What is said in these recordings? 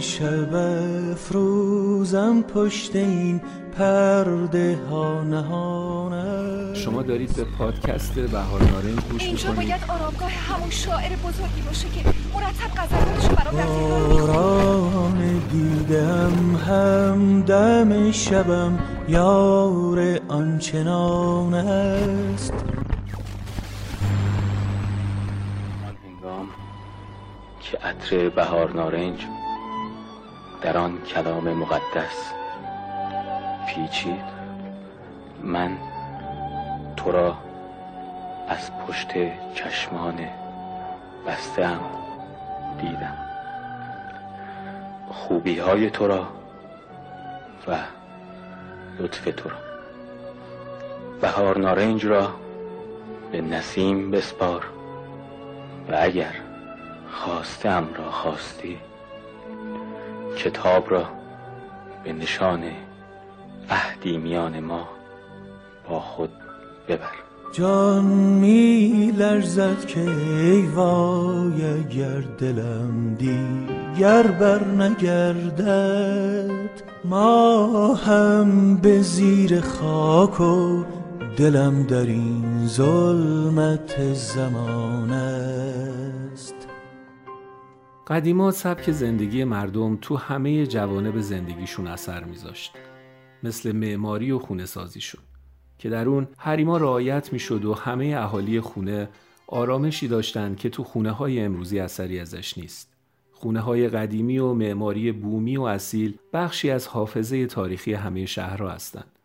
شب افروزم پشت این پرده ها نهانه شما دارید به پادکست بهار نارنج گوش اینجا می‌کنید. باید آرامگاه همون شاعر بزرگی باشه که مرتب غزلاتشو برام در دیدم همدم شبم یار آنچنان است. که عطر بهار نارنج در آن کلام مقدس. پیچید. من تو را از پشت چشمان بستم دیدم. خوبی های تو را و لطف تو را. بهار نارنج را به نسیم بسپار و اگر خواستم را خواستی کتاب را به نشان عهدی میان ما با خود ببر. جان می لرزد که ای وای اگر دلم دیگر بر نگردد. ما هم به زیر خاک و دلم در این ظلمت زمان است. قدیما سبک زندگی مردم تو همه جوانب زندگیشون اثر میذاشت. مثل معماری و خونه سازیشون که در اون حریما رعایت می‌شد و همه اهالی خونه آرامشی داشتند که تو خونه های امروزی اثری ازش نیست. خونه های قدیمی و معماری بومی و اصیل بخشی از حافظه تاریخی همه شهرها هستند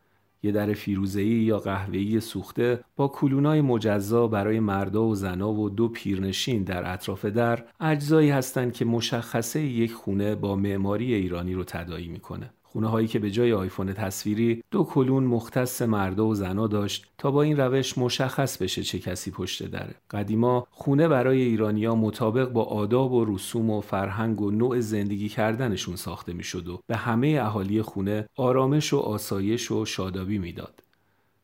یه در فیروزه‌ای یا قهوه‌ای سوخته با کلونای مجزا برای مردا و زنا و دو پیرنشین در اطراف در اجزایی هستند که مشخصه یک خونه با معماری ایرانی رو تداعی می‌کنه. خونه هایی که به جای آیفون تصویری دو کلون مختص مردا و زنا داشت تا با این روش مشخص بشه چه کسی پشت دره. قدیما خونه برای ایرانیا مطابق با آداب و رسوم و فرهنگ و نوع زندگی کردنشون ساخته می‌شد و به همه اهالی خونه آرامش و آسایش و شادابی می‌داد.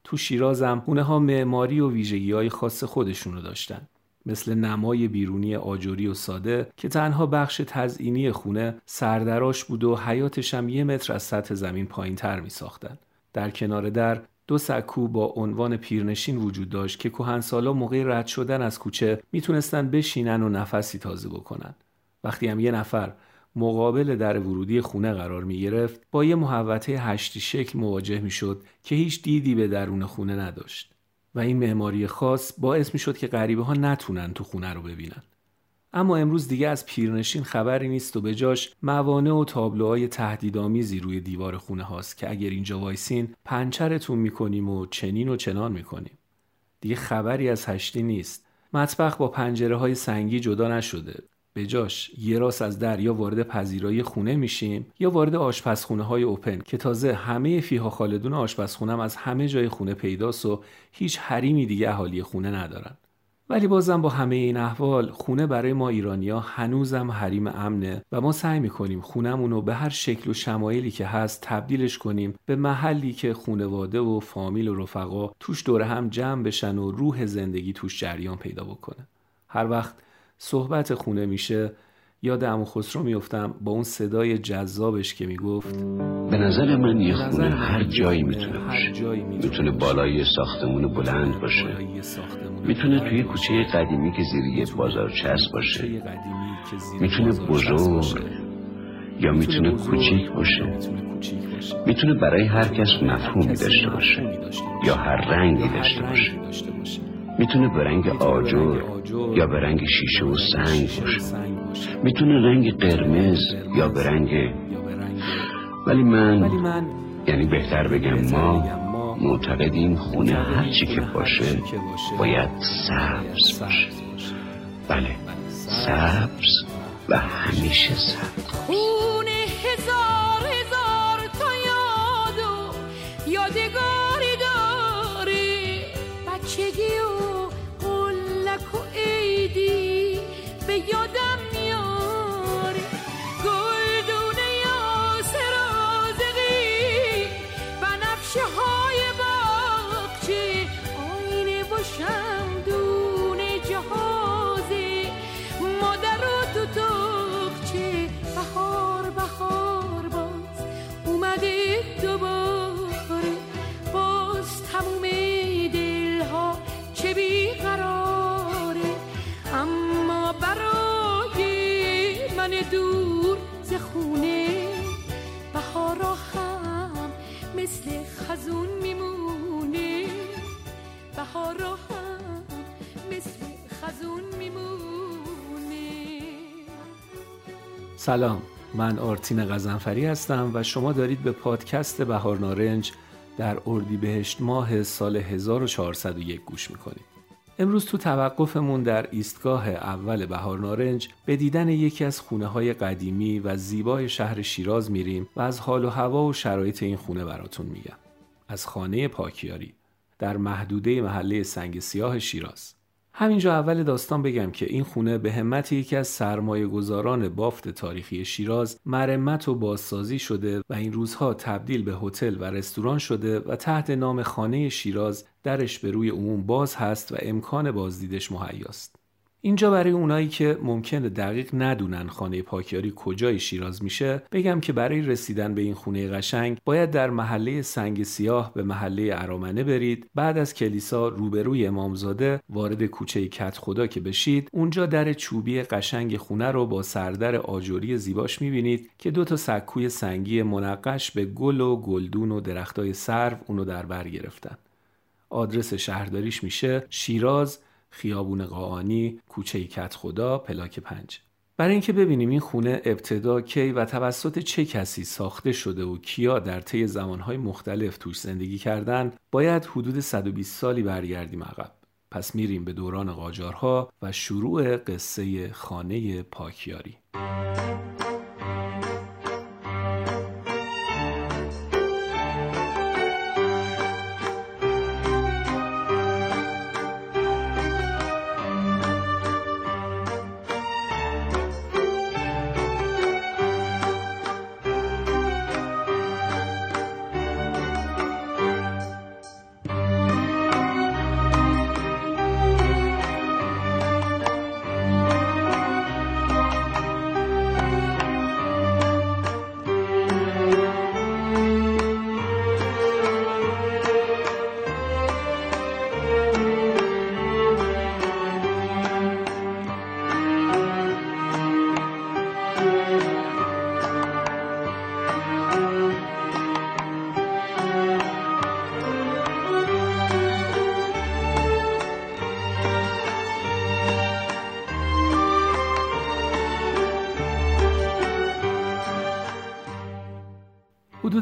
تو شیرازم خونه ها معماری و ویژگی های خاص خودشونو داشتن. مثل نمای بیرونی آجوری و ساده که تنها بخش تزئینی خونه سردراش بود و حیاتش هم یه متر از سطح زمین پایین تر می ساختن. در کنار در دو سکو با عنوان پیرنشین وجود داشت که کهنسالا موقع رد شدن از کوچه می‌تونستن بشینن و نفسی تازه بکنن. وقتی هم یه نفر مقابل در ورودی خونه قرار می گرفت با یه محوطه هشتی شکل مواجه می شد که هیچ دیدی به درون خونه نداشت. و این معماری خاص باعث می شد که غریبه ها نتونن تو خونه رو ببینن. اما امروز دیگه از پیرنشین خبری نیست و به جاش موانع و تابلوهای تهدیدآمیزی روی دیوار خونه هاست که اگر اینجا وایسین پنچرتون می‌کنیم و چنین و چنان می‌کنیم. دیگه خبری از هشتی نیست. مطبخ با پنجره های سنگی جدا نشده. به جاش یه راست از در یا وارد پذیرایی خونه میشیم یا وارد آشپزخونه های اوپن که تازه همه فیها خالدون آشپزخونه هم از همه جای خونه پیداست و هیچ حریمی دیگه اهالی خونه ندارن. ولی بازم با همه این احوال خونه برای ما ایرانیا هنوزم حریم امنه و ما سعی می‌کنیم خونمون رو به هر شکل و شمایلی که هست تبدیلش کنیم به محلی که خونواده و فامیل و رفقا توش دور هم جمع بشن و روح زندگی توش جریان پیدا بکنه. هر وقت صحبت خونه میشه یاد عمو خسرو میفتم با اون صدای جذابش که می‌گفت. به نظر من یه خونه هر جایی می‌تونه باشه. می‌تونه. بالای ساختمون بلند باشه. می‌تونه توی. کوچه قدیمی که زیر یه بازار چسب باشه. می‌تونه. بزرگ یا می‌تونه کوچیک باشه. می‌تونه برای هر کس مفهومی داشته باشه. یا هر رنگی داشته باشه. می‌تونه به رنگ آجر یا به رنگ شیشه و سنگ باشه. می‌تونه رنگ قرمز یا به رنگ ولی من یعنی بهتر بگم ما معتقدیم خونه هر چی که باشه باید سبز باشه. باشه. بله سبز. و همیشه سبز. سلام من آرتین غزنفری هستم و شما دارید به پادکست بهار نارنج در اردیبهشت ماه سال 1401 گوش می‌کنید. امروز تو توقفمون در ایستگاه اول بهار نارنج به دیدن یکی از خونه های قدیمی و زیبای شهر شیراز میریم و از حال و هوا و شرایط این خونه براتون میگم. از خانه پاکیاری در محدوده محله سنگ سیاه شیراز. همینجا اول داستان بگم که این خونه به همت یکی از سرمایه گذاران بافت تاریخی شیراز مرمت و بازسازی شده و این روزها تبدیل به هتل و رستوران شده و تحت نام خانه شیراز درش به روی عموم باز هست و امکان بازدیدش مهیاست. اینجا برای اونایی که ممکنه دقیق ندونن خانه پاکیاری کجای شیراز میشه بگم که برای رسیدن به این خونه قشنگ باید در محله سنگ سیاه به محله ارامنه برید بعد از کلیسا روبروی امامزاده وارد کوچه کت خدا که بشید اونجا در چوبی قشنگ خونه رو با سردر آجوری زیباش می‌بینید که دو تا سکوی سنگی منقش به گل و گلدون و درختای سرو اونو در بر گرفتن. آدرس شهرداریش میشه شیراز خیابون قاانی، کوچه کت خدا، پلاک پنج. برای اینکه ببینیم این خونه ابتدا کی و توسط چه کسی ساخته شده و کیا در طی زمانهای مختلف توش زندگی کردن باید حدود 120 سالی برگردیم عقب پس میریم به دوران قاجارها و شروع قصه خانه پاکیاری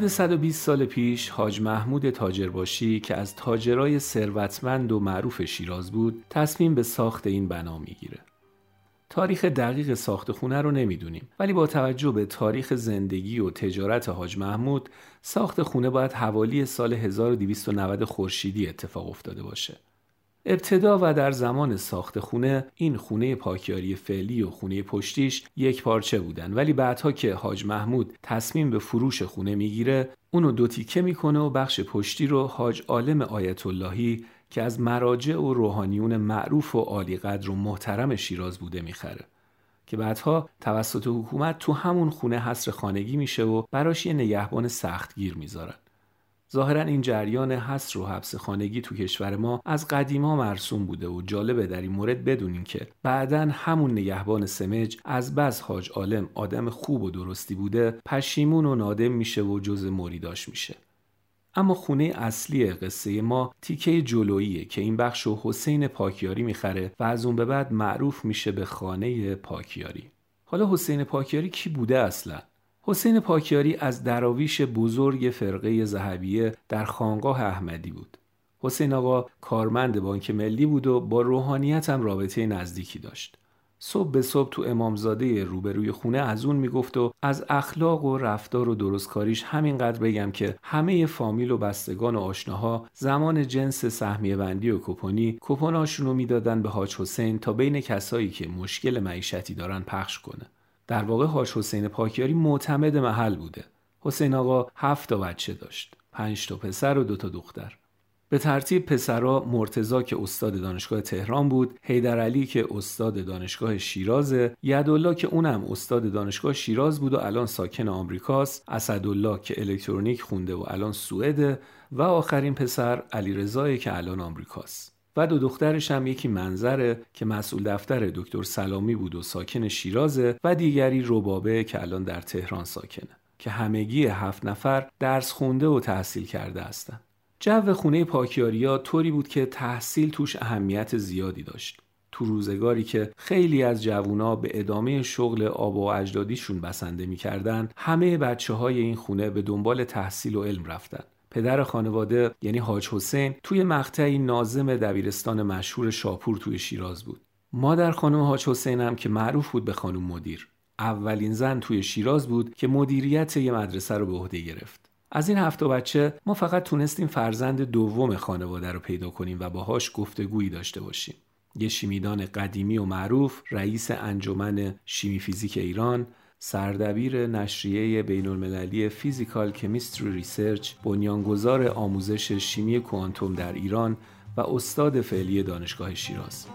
حدود 120 سال پیش حاج محمود تاجرباشی که از تاجرای ثروتمند و معروف شیراز بود تصمیم به ساخت این بنا می‌گیره. تاریخ دقیق ساخت خونه رو نمی‌دونیم ولی با توجه به تاریخ زندگی و تجارت حاج محمود ساخت خونه باید حوالی سال 1290 خورشیدی اتفاق افتاده باشه. ابتدا و در زمان ساخت خونه این خونه پاکیاری فعلی و خونه پشتیش یک پارچه بودن. ولی بعدها که حاج محمود تصمیم به فروش خونه می‌گیره اونو دو تیکه می‌کنه و بخش پشتی رو حاج عالم آیت اللهی که از مراجع و روحانیون معروف و عالی قدر و محترم شیراز بوده می‌خره. که بعدها توسط حکومت تو همون خونه حصر خانگی میشه و براش یه نگهبان سختگیر می‌ذارن. ظاهرا این جریان حصر و حبس خانگی تو کشور ما از قدیما مرسوم بوده و جالبه در این مورد بدونین که بعدا همون نگهبان سمج از بس حاج عالم آدم خوب و درستی بوده پشیمون و نادم میشه و جز مریداش میشه. اما خونه اصلی قصه ما تیکه جلوییه که این بخش و حسین پاکیاری می‌خره و از اون به بعد معروف میشه به خانه پاکیاری. حالا حسین پاکیاری کی بوده اصلا؟ حسین پاکیاری از دراویش بزرگ فرقه زهبیه در خانقاه احمدی بود. حسین آقا کارمند بانک ملی بود و با روحانیت هم رابطه نزدیکی داشت. صبح به صبح تو امامزاده روبروی خونه از اون می‌گفت و از اخلاق و رفتار و درستکاریش همینقدر بگم که همه فامیل و بستگان و آشناها زمان جنس سهمیه بندی و کپونی کپوناشون رو می‌دادن به حاج حسین تا بین کسایی که مشکل معیشتی دارن پخش کنه. در واقع هاش حسین پاکیاری معتمد محل بوده. حسین آقا هفت تا بچه داشت. پنج تا پسر و دو تا دختر. به ترتیب پسرا مرتزا که استاد دانشگاه تهران بود، حیدر علی که استاد دانشگاه شیرازه، یدالله که اونم استاد دانشگاه شیراز بود و الان ساکن آمریکاست، اسدالله که الکترونیک خونده و الان سوئده و آخرین پسر علیرضا که الان آمریکاست. و دو دخترش هم یکی منظره که مسئول دفتر دکتر سلامی بود و ساکن شیرازه و دیگری ربابه که الان در تهران ساکنه که همگی هفت نفر درس خونده و تحصیل کرده هستند. جو خونه پاکیاریا طوری بود که تحصیل توش اهمیت زیادی داشت. تو روزگاری که خیلی از جوونا به ادامه شغل آب و اجدادیشون بسنده می‌کردن همه بچه های این خونه به دنبال تحصیل و علم رفتن پدر خانواده یعنی حاج حسین توی مقطعی نازم دبیرستان مشهور شاپور توی شیراز بود. مادر خانم حاج حسین هم که معروف بود به خانم مدیر. اولین زن توی شیراز بود که مدیریت یه مدرسه رو به عهده گرفت. از این هفت بچه ما فقط تونستیم فرزند دوم خانواده رو پیدا کنیم و باهاش گفتگویی داشته باشیم. یه شیمیدان قدیمی و معروف رئیس انجمن شیمی فیزیک ایران سردبیر نشریه بین المللی Physical Chemistry Research بنیانگذار آموزش شیمی کوانتوم در ایران و استاد فعلی دانشگاه شیراز.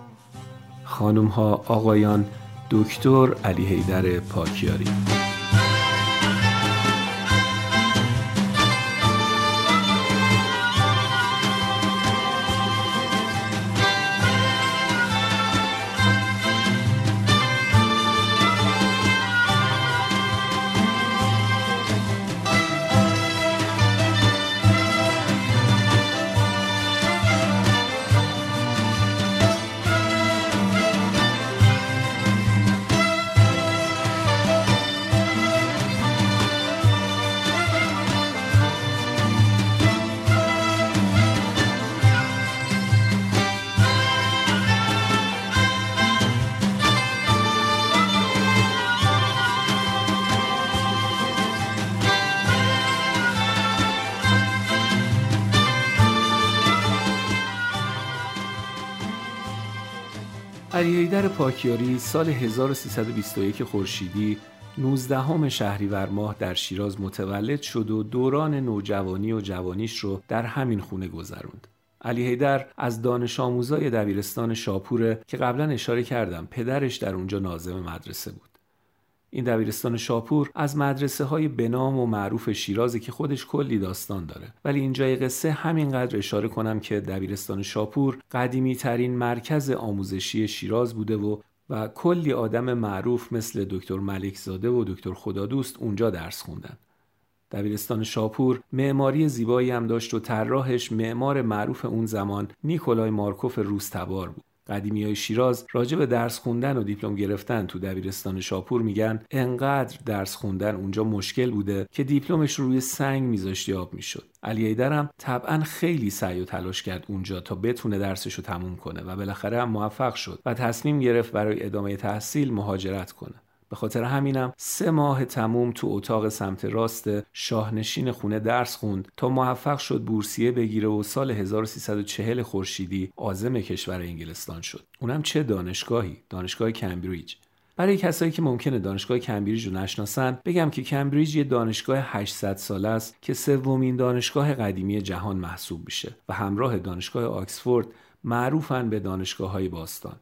خانم ها آقایان دکتر علی حیدر پاکیاری. پاکیاری سال 1321 خورشیدی 19 شهریور ماه در شیراز متولد شد و دوران نوجوانی و جوانیش رو در همین خونه گذروند. علی حیدر از دانش آموزای دبیرستان شاپوره که قبلا اشاره کردم پدرش در اونجا ناظم مدرسه بود. این دبیرستان شاپور از مدرسه های بنام و معروف شیرازی که خودش کلی داستان داره ولی اینجای قصه همینقدر اشاره کنم که دبیرستان شاپور قدیمی ترین مرکز آموزشی شیراز بوده و و کلی آدم معروف مثل دکتر ملک زاده و دکتر خدادوست اونجا درس خوندن. دبیرستان شاپور معماری زیبایی هم داشت و طراحش معمار معروف اون زمان نیکولای مارکوف روستبار بود. قدیمی های شیراز راجع به درس خوندن و دیپلم گرفتن تو دبیرستان شاپور میگن انقدر درس خوندن اونجا مشکل بوده که دیپلمش رو روی سنگ میذاشت یاب می‌شد. علی ایدرم طبعا خیلی سعی و تلاش کرد اونجا تا بتونه درسش رو تموم کنه و بالاخره هم موفق شد و تصمیم گرفت برای ادامه تحصیل مهاجرت کنه. به خاطر همینم سه ماه تموم تو اتاق سمت راست شاهنشین خونه درس خوند تا موفق شد بورسیه بگیره و سال 1340 خورشیدی عازم کشور انگلستان شد. اونم چه دانشگاهی؟ دانشگاه کمبریج. برای کسایی که ممکنه دانشگاه کمبریج رو نشناسن بگم که کمبریج یه دانشگاه 800 ساله است که سومین دانشگاه قدیمی جهان محسوب میشه و همراه دانشگاه آکسفورد معروفن به دانشگاه های باستان.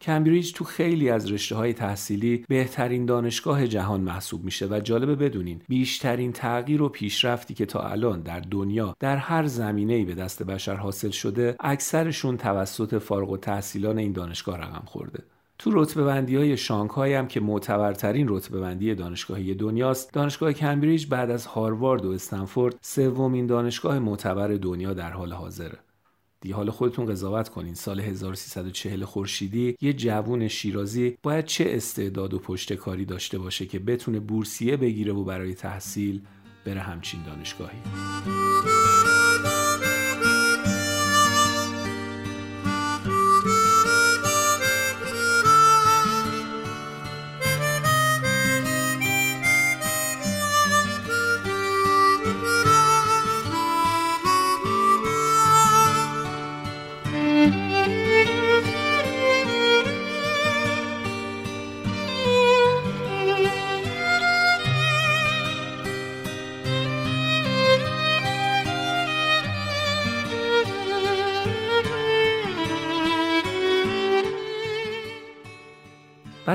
کمبریج تو خیلی از رشته های تحصیلی بهترین دانشگاه جهان محسوب میشه و جالبه بدونین بیشترین تغییر و پیشرفتی که تا الان در دنیا در هر زمینه‌ای به دست بشر حاصل شده اکثرشون توسط فارغ و تحصیلان این دانشگاه رقم خورده. تو رتبه بندی های شانگهای هم که معتبرترین رتبه بندی دانشگاهی دنیاست دانشگاه کمبریج بعد از هاروارد و استنفورد سومین دانشگاه معتبر دنیا در حال حاضره. دیگه حالا خودتون قضاوت کنین. سال 1340 خورشیدی یه جوون شیرازی باید چه استعداد و پشت کاری داشته باشه که بتونه بورسیه بگیره و برای تحصیل بره همچین دانشگاهی؟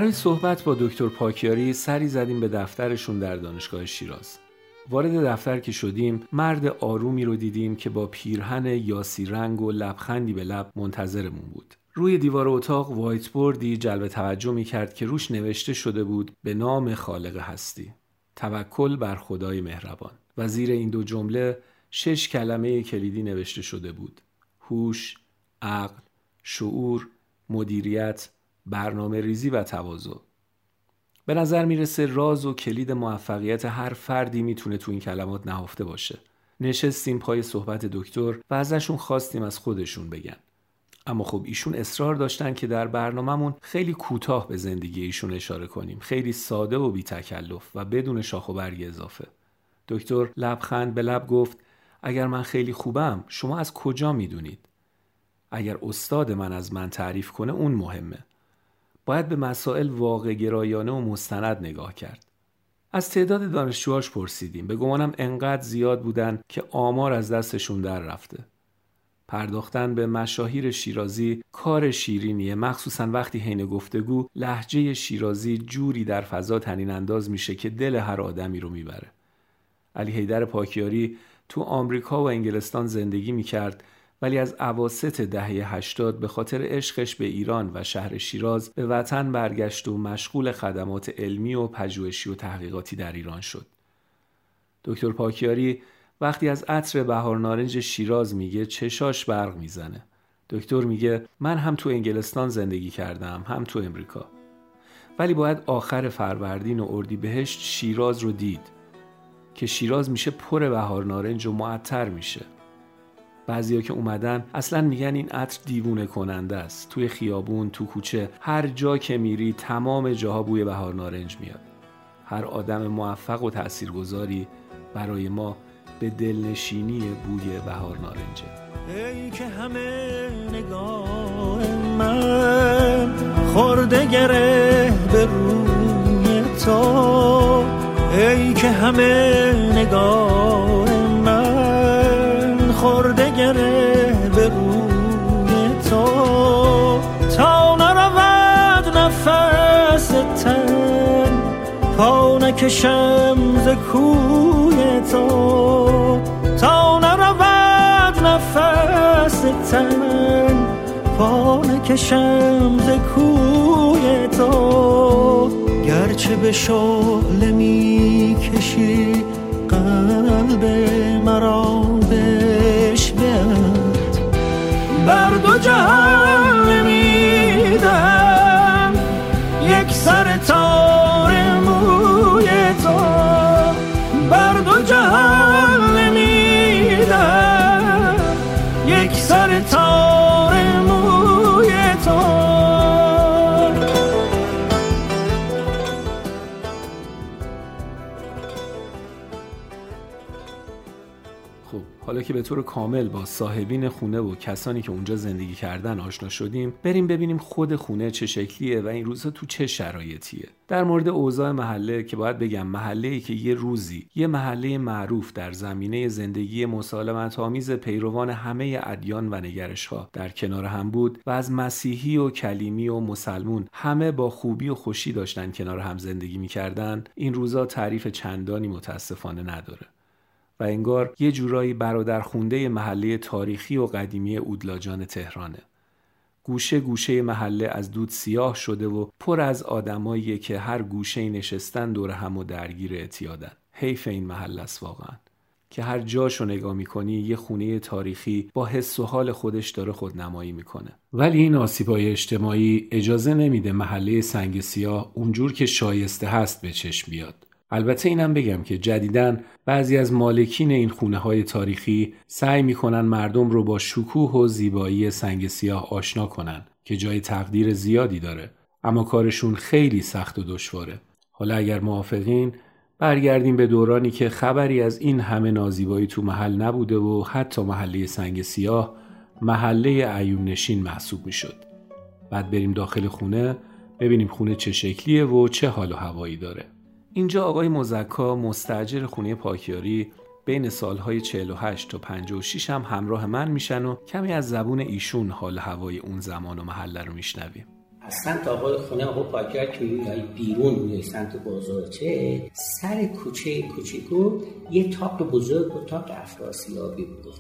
برای صحبت با دکتر پاکیاری سری زدیم به دفترشون در دانشگاه شیراز. وارد دفتر که شدیم مرد آرومی رو دیدیم که با پیرهن یاسی رنگ و لبخندی به لب منتظرمون بود. روی دیوار اتاق وایت بوردی جلب توجه می کرد که روش نوشته شده بود به نام خالق هستی. توکل بر خدای مهربان. و زیر این دو جمله شش کلمه کلیدی نوشته شده بود. هوش، عقل، شعور، مدیریت برنامه ریزی و تواضع. به نظر می‌رسه راز و کلید موفقیت هر فردی می‌تونه تو این کلمات نهفته باشه. نشستیم پای صحبت دکتر و ازشون خواستیم از خودشون بگن. اما خب ایشون اصرار داشتن که در برنامهمون خیلی کوتاه به زندگی ایشون اشاره کنیم. خیلی ساده و بی تکلف و بدون شاخ و برگ اضافه. دکتر لبخند به لب گفت اگر من خیلی خوبم شما از کجا می‌دونید؟ اگر استاد من از من تعریف کنه اون مهمه. باید به مسائل واقع گرایانه و مستند نگاه کرد. از تعداد دانشجوهاش پرسیدیم. به گمانم انقدر زیاد بودن که آمار از دستشون در رفته. پرداختن به مشاهیر شیرازی کار شیرینیه. مخصوصا وقتی حین گفتگو لحجه شیرازی جوری در فضا تنین انداز میشه که دل هر آدمی رو می‌بره. علی حیدر پاکیاری تو آمریکا و انگلستان زندگی می‌کرد ولی از عواست دهه 80 به خاطر عشقش به ایران و شهر شیراز به وطن برگشت و مشغول خدمات علمی و پژوهشی و تحقیقاتی در ایران شد. دکتر پاکیاری وقتی از عطر بهار نارنج شیراز میگه چشاش برق می‌زنه. دکتر میگه من هم تو انگلستان زندگی کردم هم تو امریکا. ولی باید آخر فروردین و اردیبهشت شیراز رو دید که شیراز میشه پر بهار نارنج و معطر میشه. بعضیا که اومدن اصلا میگن این عطر دیوونه کننده است. توی خیابون تو کوچه هر جا که میری تمام جاها بوی بهار نارنج میاد. هر آدم موفق و تاثیرگذاری برای ما به دلنشینی بوی بهار نارنجه. ای که همه نگاه من خورده گره به روی تو. ای که همه نگاه نفس تن پا نکشم ز کوی تو تا نرود نفس تن پا نکشم ز کوی تو گرچه به شعله می که به طور کامل با صاحبین خونه و کسانی که اونجا زندگی کردن آشنا شدیم بریم ببینیم خود خونه چه شکلیه و این روزها تو چه شرایطیه. در مورد اوضاع محله که باید بگم محله ای که یه روزی یه محله معروف در زمینه زندگی مسالمت آمیز پیروان همه ادیان و نگرش ها در کنار هم بود و از مسیحی و کلیمی و مسلمون همه با خوبی و خوشی داشتن کنار هم زندگی می‌کردن این روزا تعریف چندانی متاسفانه نداره. و انگار یه جورایی برادر خونده محله تاریخی و قدیمی اودلاجان تهرانه. گوشه گوشه محله از دود سیاه شده و پر از آدمایی که هر گوشه نشستن دور هم و درگیر اعتیادن. حیف این محل است واقعا. که هر جاشو نگاه می‌کنی یه خونه تاریخی با حس و حال خودش داره خودنمایی می‌کنه ولی این آسیبای اجتماعی اجازه نمیده محله سنگ سیاه اونجور که شایسته هست به چشم بیاد البته اینم بگم که جدیدن بعضی از مالکین این خونه های تاریخی سعی می‌کنن مردم رو با شکوه و زیبایی سنگ سیاه آشنا کنن که جای تقدیر زیادی داره اما کارشون خیلی سخت و دشواره حالا اگر موافقین برگردیم به دورانی که خبری از این همه نازیبایی تو محل نبوده و حتی محله سنگ سیاه محله ایون نشین محسوب می‌شد. بعد بریم داخل خونه ببینیم خونه چه شکلیه و چه حال و هوایی داره. اینجا آقای مزکا مستجر خونه پاکیاری بین سالهای 48 تا 56 هم همراه من میشن و کمی از زبون ایشون حال هوای اون زمان و محله رو میشنویم. اصلا تا آقای خونه آقا پاکیار که بیرون روی سمت بازارچه سر کوچه کوچیکو یه تاپ بزرگ و تاپ افراسیابی بود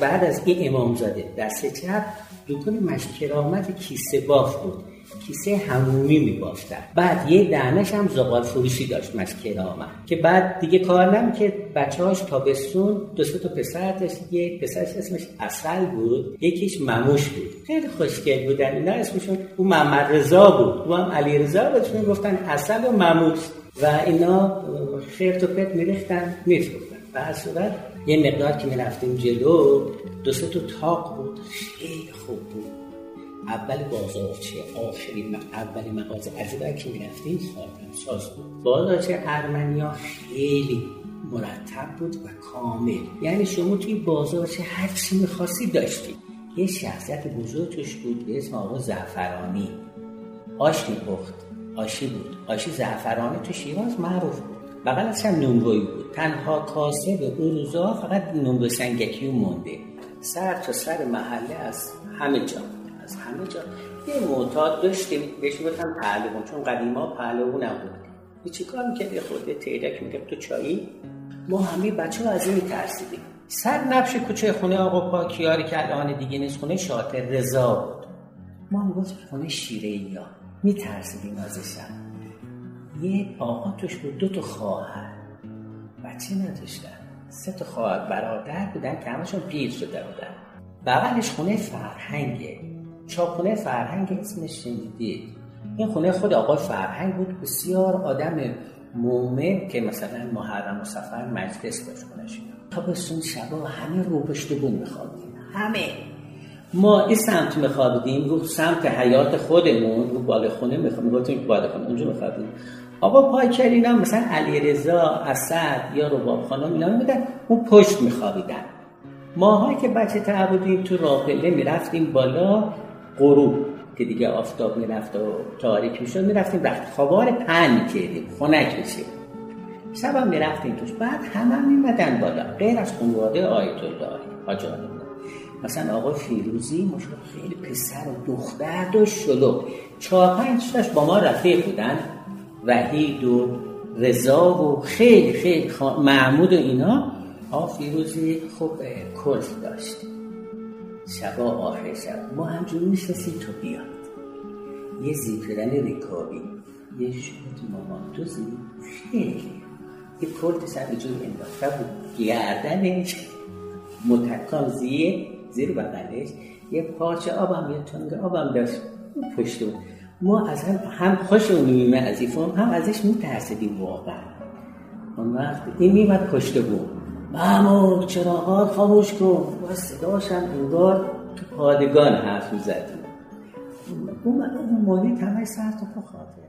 بعد از این امام زاده دست چپ دکان مشکرامت کیسه باف بود. کیسه همومی میبافتن. بعد یه دهنش هم زغال فروشی داشت کرامه که بعد دیگه کار نم که بچه هاش تابستون دو سه تا پسر داشت یه پسرش اسمش اصل بود یکیش مموش بود. خیلی خوشگل بودن. اینا اسمشون او محمد رضا بود. او هم علی رضا بهشون گفتن اصل و مموش. و اینا خیر تو پت میریختن میفروختن. و از صورت یه مقدار که می‌رفتیم جلو دو سه تا تاق بود. خیلی خوب بود. اول بازارچه آخرین اولین مغازه. از که می‌رفتیم ساز بود. بازارچه ارمنیا خیلی مرتب بود و کامل. یعنی شما توی بازارچه هر چی می‌خواستی داشتی. یه شخصیت بزرگ توش بود به اسم آقا زعفرانی. آش میپخت آشی بود. آشی زعفرانی تو شیراز معروف بود. بغلش هم نونوایی بود. تنها کاسه به اون روزا فقط نونوای سنگکی مونده. سر تا سر محله از همه جا. از همه جا. یه معتاد داشتیم بهش می‌گفتم پهلوان چون قدیما پهلوان هم بود چی کار می‌کرد؟ یه خورده تیرک می‌گفت تو چایی؟ ما همه بچه ها از این میترسیدیم. سر نبش کوچه خونه آقا پاکیاری که الان دیگه نیست خونه شاطر رضا بود. ما می‌گفت خونه شیره یا میترسیدیم ازشم یه آقا توش بود دو تا خواهر. بچه نداشتن. سه تا خواهر برادر بودن که همشون پیر شده بودن. بغلش خونه فرهنگه. چاپخونه فرهنگ اسمش شنیدید این خونه خود آقای فرهنگ بود بسیار آدم مومن که مثلا محرم و سفر مجلس داشت خونش تابستون شبا همه رو پشت بون میخوابیدیم. همه. ما این سمت میخوابیدیم رو سمت حیات خودمون رو بالا خونه میخوابیدیم. بالا خونه اونجا میخوابیدیم. آقا پاکر اینا مثلا علی رضا اسد یا رباب خانم اینا میدن اون پشت میخوابیدن. ماهایی که بچه تر بودیم تو راپله می‌رفتیم بالا غروب که دیگه آفتاب می‌رفت و تاریک می‌شد می‌رفتیم رخت خوابار پن می‌کردیم خنک میشیم شب هم می‌رفتیم توش. بعد همه هم میمدن بالا غیر از خانواده آیت الله حاج مثلا آقای فیروزی مشکل خیلی پسر و دختر داشت شلو چهار پنج تاش با ما رفیق بودن. وحید و رضا و خیلی خیلی محمود و اینا. آقا فیروزی خب کلف داشت. شبا آخر شب. ما همجور میشنسیم تو بیاد. یه زیپرن رکابی یه شورت مامان. دوزی خیلی. یه کلت سر جور انداخته بود گردنش متکان زیر زیر بغلش. یه پارچه آبم یه تنگ آبم داشت. پشت ما از هم, هم خوشمون میمه از هم ازش میترسیدیم واقعا. اون وقت این میمد پشت بود محمود چراغات خاموش کن. و صداش هم انگار تو پادگان حرف می‌زدیم اون اون مالی تمه سر تو خاطره.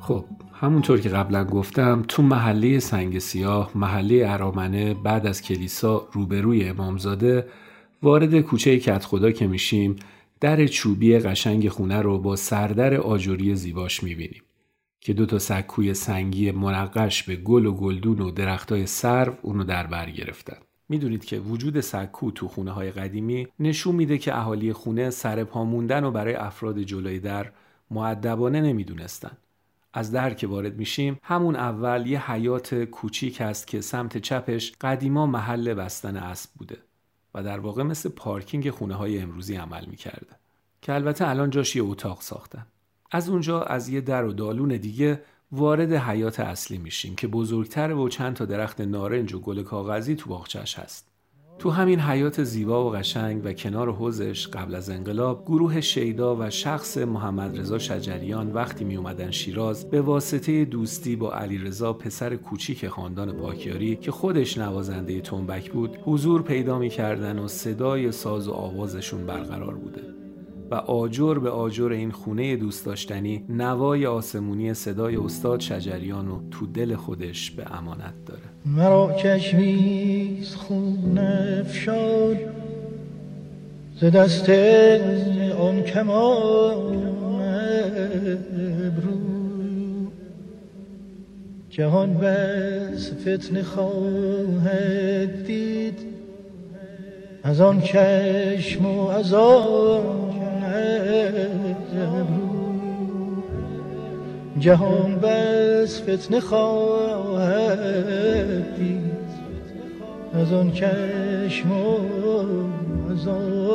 خب همونطور که قبلا گفتم تو محله سنگ سیاه محله ارامنه بعد از کلیسا روبروی امامزاده وارد کوچه کت خدا که میشیم در چوبی قشنگ خونه رو با سردر آجوری زیباش می‌بینیم که دو تا سکوی سنگی منقش به گل و گلدون و درختای سرو اونو در بر گرفتن. می‌دونید که وجود سکو تو خونه های قدیمی نشون میده که اهالی خونه سر پا موندن و برای افراد جلوی در معدبانه نمی‌دونستن. از در که وارد میشیم همون اول یه حیات کوچیک هست که سمت چپش قدیما محل بستن اسب بوده. در واقع مثل پارکینگ خونه های امروزی عمل می‌کرده که البته الان جاش یه اتاق ساختن. از اونجا از یه در و دالون دیگه وارد حیات اصلی میشیم که بزرگتر و چند تا درخت نارنج و گل کاغذی تو باغچش هست. تو همین حیات زیبا و قشنگ و کنار حوزش قبل از انقلاب گروه شیدا و شخص محمد رضا شجریان وقتی می اومدن شیراز به واسطه دوستی با علی رضا پسر کوچیک خاندان پاکیاری که خودش نوازنده تنبک بود حضور پیدا می‌کردن و صدای ساز و آوازشون برقرار بوده. و آجر به آجر این خونه دوست داشتنی نوای آسمونی صدای استاد شجریان رو تو دل خودش به امانت داره. مرا کشمیز خون افشاد ز دست آن کمان ابرو. جهان بس فتنه خواهد دید از آن چشم و از آن جهان بس فتنه خواهد از آن چشم و از آن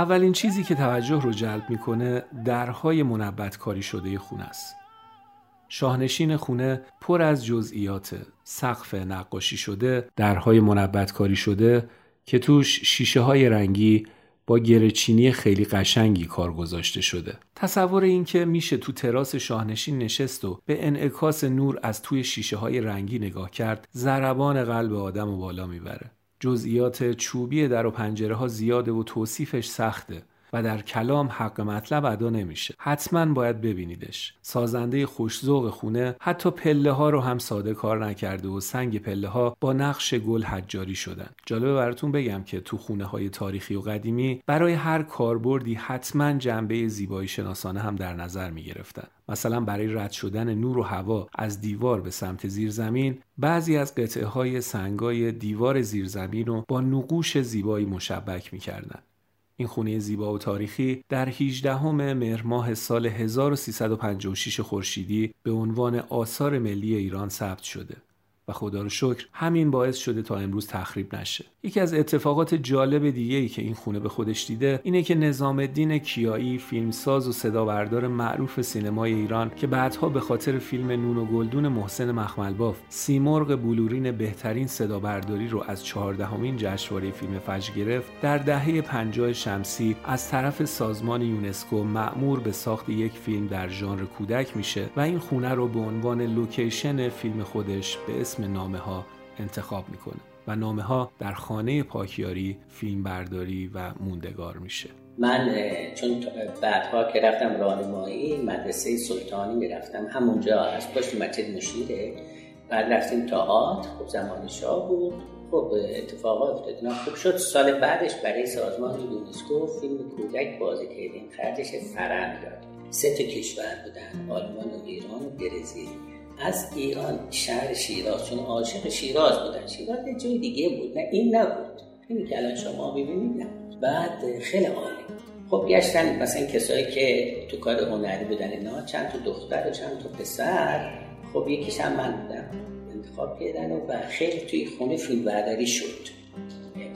اولین چیزی که توجه رو جلب می‌کنه درهای منبت کاری شده خونه است. شاهنشین خونه پر از جزئیات سقف نقاشی شده درهای منبت کاری شده که توش شیشه های رنگی با گرچینی خیلی قشنگی کار گذاشته شده تصور این که میشه تو تراس شاهنشین نشست و به انعکاس نور از توی شیشه های رنگی نگاه کرد ضربان قلب آدم و بالا می‌بره جزئیات چوبی در و پنجره ها زیاده و توصیفش سخته. و در کلام حق مطلب ادا نمیشه. حتما باید ببینیدش. سازنده خوشزوق خونه حتی پله ها رو هم ساده کار نکرده و سنگ پله ها با نقش گل حجاری شدن. جالبه براتون بگم که تو خونه های تاریخی و قدیمی برای هر کاربردی حتما جنبه زیبایی شناسانه هم در نظر می گرفتن مثلا برای رد شدن نور و هوا از دیوار به سمت زیرزمین بعضی از قطعه های سنگای دیوار زیرزمین رو با نقوش زیبایی مشبک می‌کردن. این خونه زیبا و تاریخی در 18 مهر ماه سال 1356 خورشیدی به عنوان آثار ملی ایران ثبت شده. و خدا رو شکر همین باعث شده تا امروز تخریب نشه. یکی از اتفاقات جالب دیگه ای که این خونه به خودش دیده اینه که نظام الدین کیایی فیلمساز و صدابردار معروف سینمای ایران که بعدها به خاطر فیلم نون و گلدون محسن مخملباف سیمرغ بلورین بهترین صدابرداری رو از چهاردهمین جشنواره فیلم فجر گرفت در دهه 50 شمسی از طرف سازمان یونسکو مأمور به ساخت یک فیلم در ژانر کودک میشه و این خونه رو به عنوان لوکیشن فیلم خودش به اسم نامه ها انتخاب می‌کنه و نامه ها در خانه پاکیاری فیلم برداری و موندگار میشه. من چون بعدها که رفتم راهنمایی مدرسه سلطانی می‌رفتم. همونجا از پشت مسجد مشیره بعد رفتیم تئاتر. خب زمان شاه بود. خب اتفاقات افتاد. خوب شد. سال بعدش برای سازمان یونسکو فیلم کودک بازی کردیم. خرجش فرنگ داد. سه تا کشور بودن. آلمان و ایران و برزیل. از ایران شهر شیراز چون عاشق شیراز بودن. شیراز یه جای دیگه بود نه این نبود. اینی که الان شما ببینید بعد خیلی عالی. خب گشتن مثلا کسایی که تو کار هنری بودن اینا چند تا دختر و چند تا پسر. خب یکیش هم من بودم. انتخاب کردن و خیلی توی خونه فیلم برداری شد.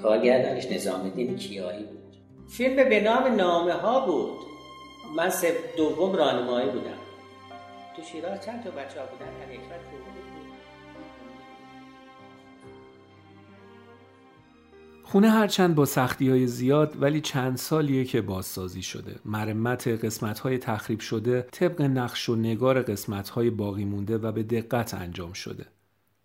کارگردانش نظام الدین کیایی بود. فیلم به نام نامه ها بود. من دوم راهنمایی بودم. تو شیراز چند تا بچه ها بودن؟ هم یک خونه هرچند با سختی های زیاد ولی چند سالیه که بازسازی شده. مرمت قسمت های تخریب شده طبق نقش و نگار قسمت های باقی مونده و به دقت انجام شده.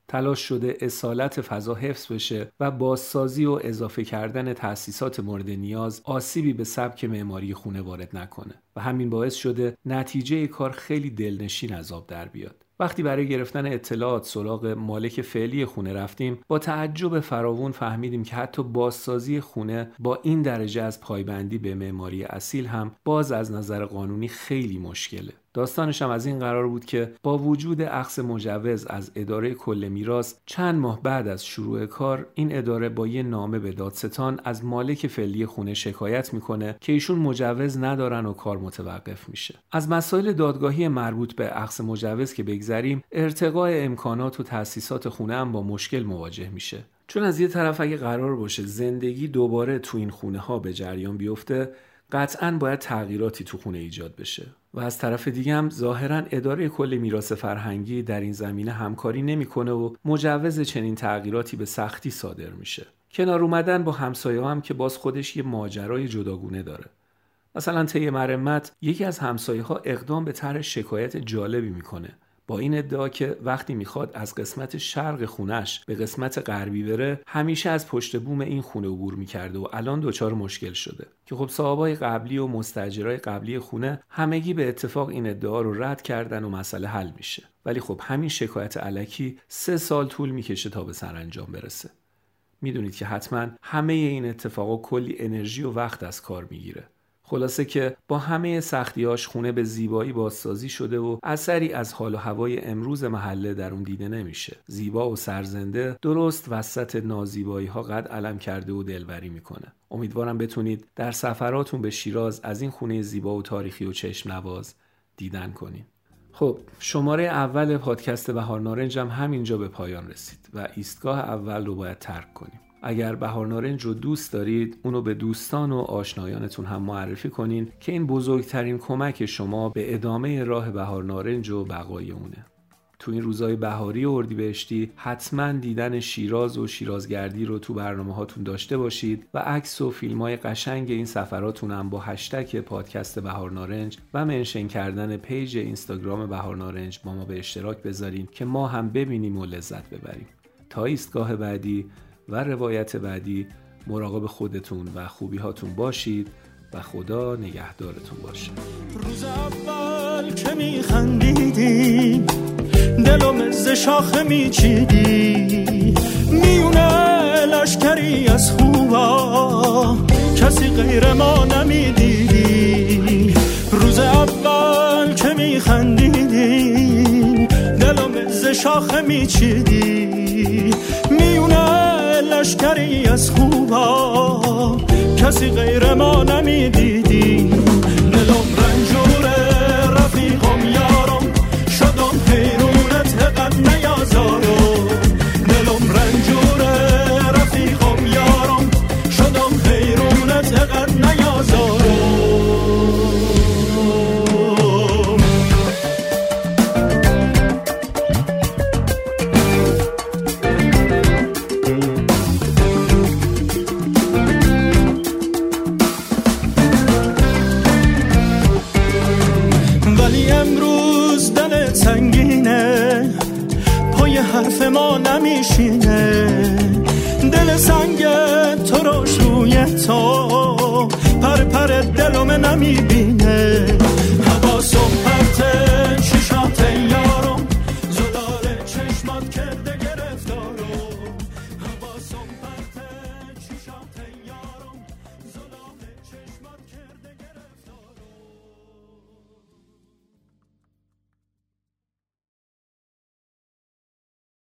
تلاش شده اصالت فضا حفظ بشه و بازسازی و اضافه کردن تأسیسات مورد نیاز آسیبی به سبک معماری خونه وارد نکنه و همین باعث شده نتیجه کار خیلی دلنشین از آب در بیاد. وقتی برای گرفتن اطلاعات سراغ مالک فعلی خونه رفتیم با تعجب فراوون فهمیدیم که حتی بازسازی خونه با این درجه از پایبندی به معماری اصیل هم باز از نظر قانونی خیلی مشکله. داستانش هم از این قرار بود که با وجود اخص مجوز از اداره کل میراث چند ماه بعد از شروع کار این اداره با یه نامه به دادستان از مالک فعلی خونه شکایت می‌کنه که ایشون مجوز ندارن و کار متوقف میشه. از مسائل دادگاهی مربوط به اخص مجوز که بگذریم ارتقاء امکانات و تأسیسات خونه هم با مشکل مواجه میشه. چون از یه طرف اگه قرار باشه زندگی دوباره تو این خونه ها به جریان بیفته قطعا باید تغییراتی تو خونه ایجاد بشه. و از طرف دیگه هم ظاهرا اداره کل میراث فرهنگی در این زمینه همکاری نمی‌کنه و مجوز چنین تغییراتی به سختی صادر میشه. کنار اومدن با همسایه هم که باز خودش یه ماجرای جداگونه داره. مثلا طی مرمت یکی از همسایه ها اقدام به طرح شکایت جالبی می‌کنه. با این ادعا که وقتی می‌خواد از قسمت شرق خونش به قسمت غربی بره همیشه از پشت بوم این خونه عبور می‌کرده و الان دچار مشکل شده. که خب صاحبای قبلی و مستجرای قبلی خونه همگی به اتفاق این ادعا رو رد کردن و مسئله حل میشه. ولی خب همین شکایت علکی سه سال طول می‌کشه تا به سرانجام برسه. می‌دونید که حتما همه این اتفاقا کلی انرژی و وقت از کار می‌گیره. خلاصه که با همه سختیاش خونه به زیبایی بازسازی شده و اثری از حال و هوای امروز محله در اون دیده نمیشه. زیبا و سرزنده درست وسط نازیبایی ها قد علم کرده و دلبری می‌کنه. امیدوارم بتونید در سفراتون به شیراز از این خونه زیبا و تاریخی و چشم نواز دیدن کنین. خب شماره اول پادکست بهار نارنج هم همینجا به پایان رسید و ایستگاه اول رو باید ترک کنیم. اگر بهار نارنج رو دوست دارید اونو به دوستان و آشنایانتون هم معرفی کنین که این بزرگترین کمک شما به ادامه راه بهار نارنج و بقای اونه. تو این روزای بهاری اردیبهشتی حتما دیدن شیراز و شیرازگردی رو تو برنامه هاتون داشته باشید و عکس و فیلم های قشنگ این سفراتون هم با هشتگ پادکست بهار نارنج و mention کردن page اینستاگرام بهار نارنج با ما به اشتراک بذارین که ما هم ببینیم و لذت ببریم. تا ایستگاه بعدی و روایت بعدی مراقب خودتون و خوبی هاتون باشید و خدا نگهدارتون باشه. روز اول که میخندیدی دلم ز شاخه میچیدی میونه لشکری از خوبا کسی غیر ما نمی‌دیدی روز اول که میخندیدی دلم ز شاخه میچیدی میونه لشکری از خوبا کسی غیر ما نمی‌دیدی.